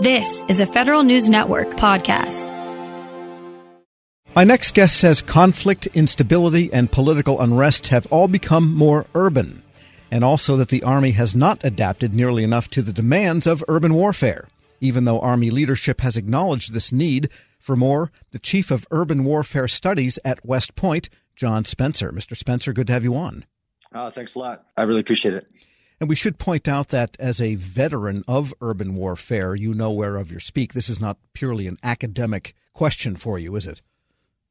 This is a Federal News Network podcast. My next guest says conflict, instability, and political unrest have all become more urban, and also that the Army has not adapted nearly enough to the demands of urban warfare. Even though Army leadership has acknowledged this need for more, the Chief of Urban Warfare Studies at West Point, John Spencer. Mr. Spencer, good to have you on. Oh, thanks a lot. I really appreciate it. And we should point out that as a veteran of urban warfare, you know whereof you speak. This is not purely an academic question for you, is it?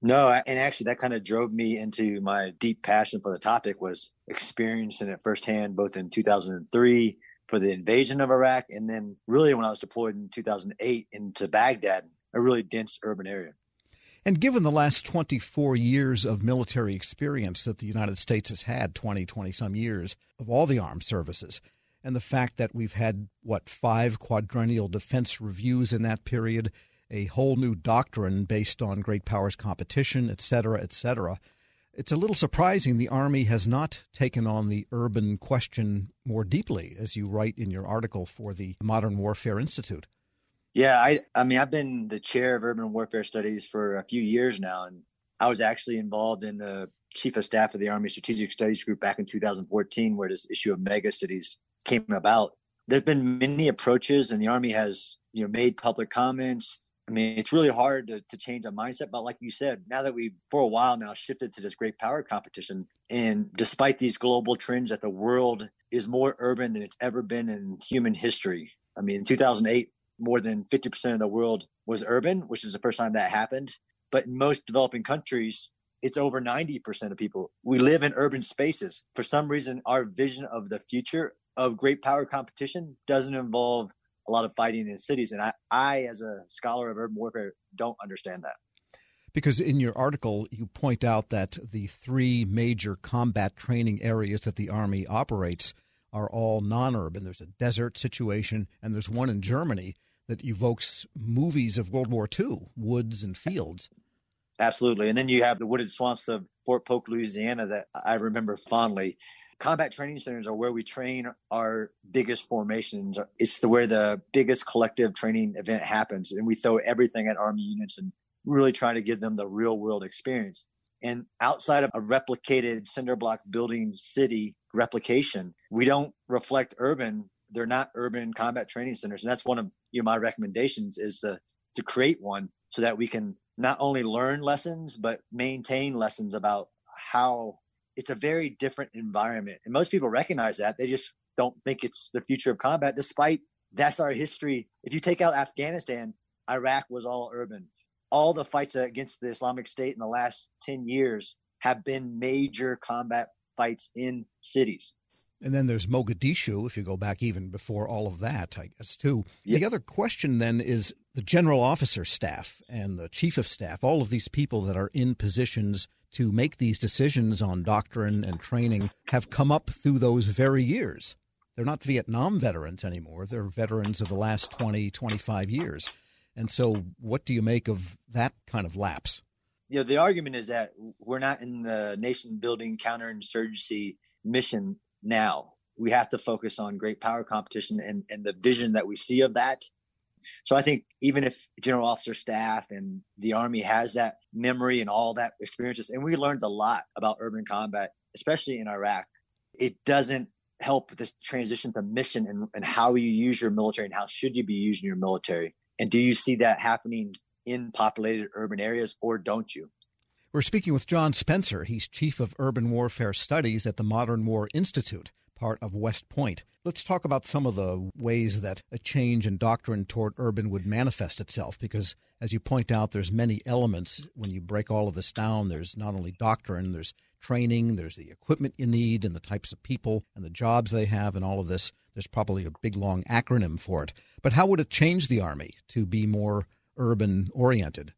No, and actually that kind of drove me into my deep passion for the topic was experiencing it firsthand both in 2003 for the invasion of Iraq and then really when I was deployed in 2008 into Baghdad, a really dense urban area. And given the last 24 years of military experience that the United States has had, 20, 20 some years of all the armed services, and the fact that we've had, what, five quadrennial defense reviews in that period, a whole new doctrine based on great powers competition, et cetera, et cetera, it's a little surprising the Army has not taken on the urban question more deeply, as you write in your article for the Modern Warfare Institute. Yeah, I I mean I've been the chair of urban warfare studies for a few years now, and I was actually involved in the chief of staff of the Army Strategic Studies Group back in 2014, where this issue of mega cities came about. There's been many approaches, and the Army has you know made public comments. I mean, it's really hard to, to change a mindset, but like you said, now that we for a while now shifted to this great power competition, and despite these global trends that the world is more urban than it's ever been in human history. I mean, in 2008, more than 50% of the world was urban, which is the first time that happened. But in most developing countries, it's over 90% of people. We live in urban spaces. For some reason, our vision of the future of great power competition doesn't involve a lot of fighting in cities. And I, I as a scholar of urban warfare, don't understand that. Because in your article, you point out that the three major combat training areas that the Army operates are all non urban. There's a desert situation, and there's one in Germany that evokes movies of World War II, woods and fields. Absolutely. And then you have the wooded swamps of Fort Polk, Louisiana, that I remember fondly. Combat training centers are where we train our biggest formations. It's the, where the biggest collective training event happens. And we throw everything at Army units and really try to give them the real world experience. And outside of a replicated cinder block building city replication, we don't reflect urban. They're not urban combat training centers. And that's one of you know my recommendations is to to create one so that we can not only learn lessons but maintain lessons about how it's a very different environment. And most people recognize that. They just don't think it's the future of combat despite that's our history. If you take out afghanistan iraq was all urban. All the fights against the islamic state in the last 10 years have been major combat fights in cities and then there's Mogadishu, if you go back even before all of that, I guess, too. Yeah. The other question then is the general officer staff and the chief of staff, all of these people that are in positions to make these decisions on doctrine and training have come up through those very years. They're not Vietnam veterans anymore. They're veterans of the last 20, 25 years. And so, what do you make of that kind of lapse? You know, the argument is that we're not in the nation building counterinsurgency mission now. We have to focus on great power competition and, and the vision that we see of that. So I think even if general officer staff and the army has that memory and all that experiences, and we learned a lot about urban combat, especially in Iraq, it doesn't help this transition to mission and, and how you use your military and how should you be using your military. And do you see that happening in populated urban areas or don't you? We're speaking with John Spencer. He's Chief of Urban Warfare Studies at the Modern War Institute, part of West Point. Let's talk about some of the ways that a change in doctrine toward urban would manifest itself, because as you point out, there's many elements. When you break all of this down, there's not only doctrine, there's training, there's the equipment you need, and the types of people and the jobs they have, and all of this. There's probably a big long acronym for it. But how would it change the Army to be more urban oriented?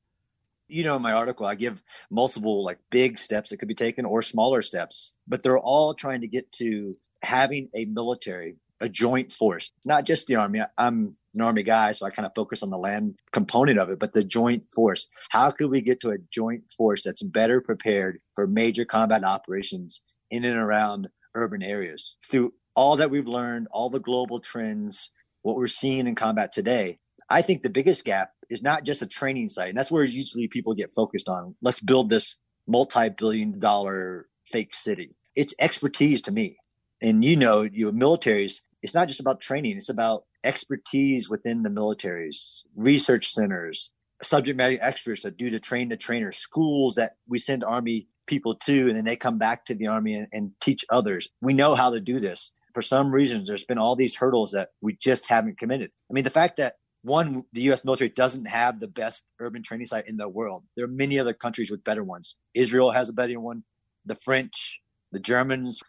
you know in my article i give multiple like big steps that could be taken or smaller steps but they're all trying to get to having a military a joint force not just the army. I'm an army guy so i kind of focus on the land component of it but the joint force. How could we get to a joint force that's better prepared for major combat operations in and around urban areas? Through all that we've learned all the global trends what we're seeing in combat today I think the biggest gap is not just a training site. And that's where usually people get focused on. Let's build this multi billion dollar fake city. It's expertise to me. And you know, you militaries, it's not just about training, it's about expertise within the militaries, research centers, subject matter experts that do the train the trainer, schools that we send Army people to, and then they come back to the Army and, and teach others. We know how to do this. For some reasons, there's been all these hurdles that we just haven't committed. I mean, the fact that one, the U.S. military doesn't have the best urban training site in the world. There are many other countries with better ones. Israel has a better one. The French, the Germans.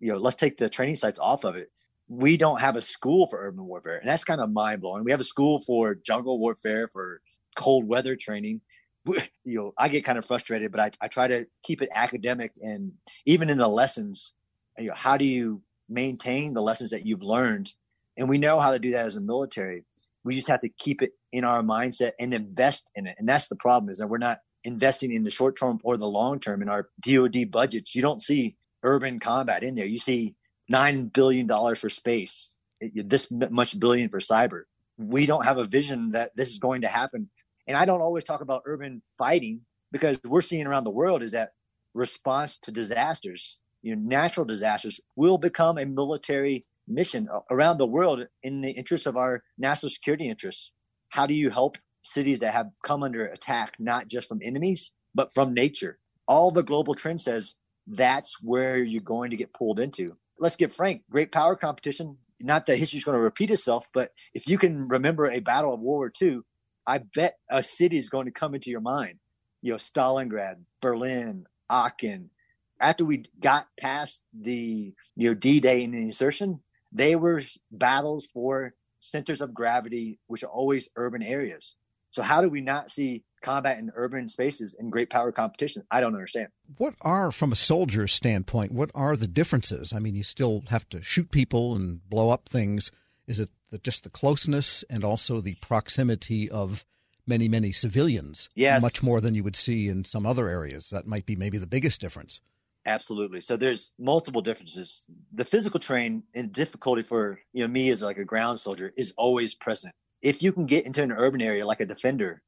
You know, let's take the training sites off of it. We don't have a school for urban warfare, and that's kind of mind blowing. We have a school for jungle warfare, for cold weather training. You know, I get kind of frustrated, but I, I try to keep it academic, and even in the lessons, you know, how do you maintain the lessons that you've learned? And we know how to do that as a military we just have to keep it in our mindset and invest in it. And that's the problem is that we're not investing in the short term or the long term in our DoD budgets. You don't see urban combat in there. You see nine billion dollars for space, this much billion for cyber. We don't have a vision that this is going to happen. And I don't always talk about urban fighting because we're seeing around the world is that response to disasters, you know, natural disasters will become a military mission uh, around the world in the interest of our national security interests. How do you help cities that have come under attack, not just from enemies, but from nature? All the global trend says that's where you're going to get pulled into. Let's get frank great power competition. Not that history is going to repeat itself, but if you can remember a battle of World War II, I bet a city is going to come into your mind. You know, Stalingrad, Berlin, Aachen. After we got past the you know D-Day and the insertion, they were battles for centers of gravity, which are always urban areas. So how do we not see combat in urban spaces in great power competition? I don't understand. What are, from a soldier's standpoint, what are the differences? I mean, you still have to shoot people and blow up things. Is it the, just the closeness and also the proximity of many, many civilians? Yes. Much more than you would see in some other areas. That might be maybe the biggest difference. Absolutely. So there's multiple differences. The physical train and difficulty for you know me as like a ground soldier is always present. If you can get into an urban area like a defender,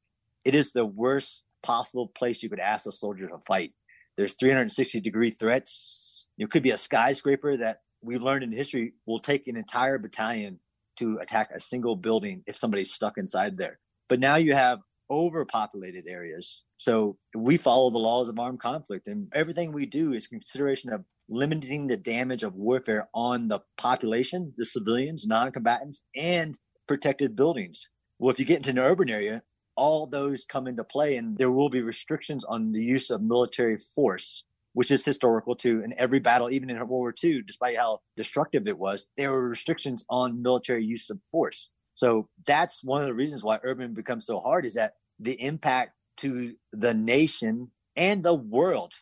it is the worst possible place you could ask a soldier to fight. There's 360 degree threats. It could be a skyscraper that we've learned in history will take an entire battalion to attack a single building if somebody's stuck inside there. But now you have overpopulated areas. So we follow the laws of armed conflict, and everything we do is consideration of limiting the damage of warfare on the population, the civilians, non-combatants, and protected buildings. Well, if you get into an urban area, all those come into play, and there will be restrictions on the use of military force, which is historical too. In every battle, even in World War II, despite how destructive it was, there were restrictions on military use of force. So that's one of the reasons why urban becomes so hard is that the impact to the nation and the world,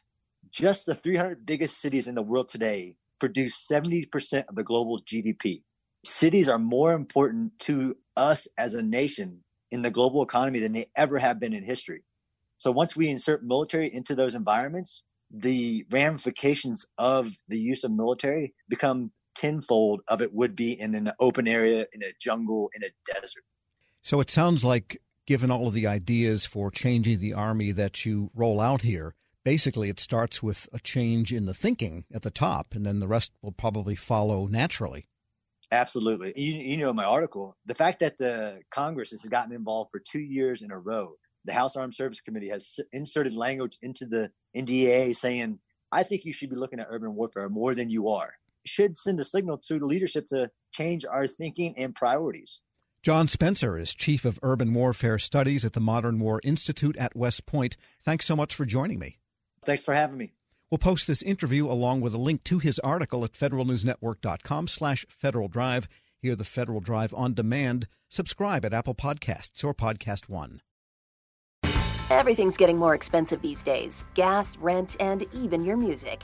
just the 300 biggest cities in the world today produce 70% of the global GDP. Cities are more important to us as a nation in the global economy than they ever have been in history. So once we insert military into those environments, the ramifications of the use of military become tenfold of it would be in an open area, in a jungle, in a desert. So it sounds like, given all of the ideas for changing the Army that you roll out here, basically it starts with a change in the thinking at the top, and then the rest will probably follow naturally. Absolutely. You, you know, my article, the fact that the Congress has gotten involved for two years in a row, the House Armed Service Committee has inserted language into the NDA saying, I think you should be looking at urban warfare more than you are should send a signal to the leadership to change our thinking and priorities. John Spencer is Chief of Urban Warfare Studies at the Modern War Institute at West Point. Thanks so much for joining me. Thanks for having me. We'll post this interview along with a link to his article at federalnewsnetwork.com slash Federal Drive. Hear the Federal Drive on demand. Subscribe at Apple Podcasts or PodcastOne. Everything's getting more expensive these days gas, rent, and even your music.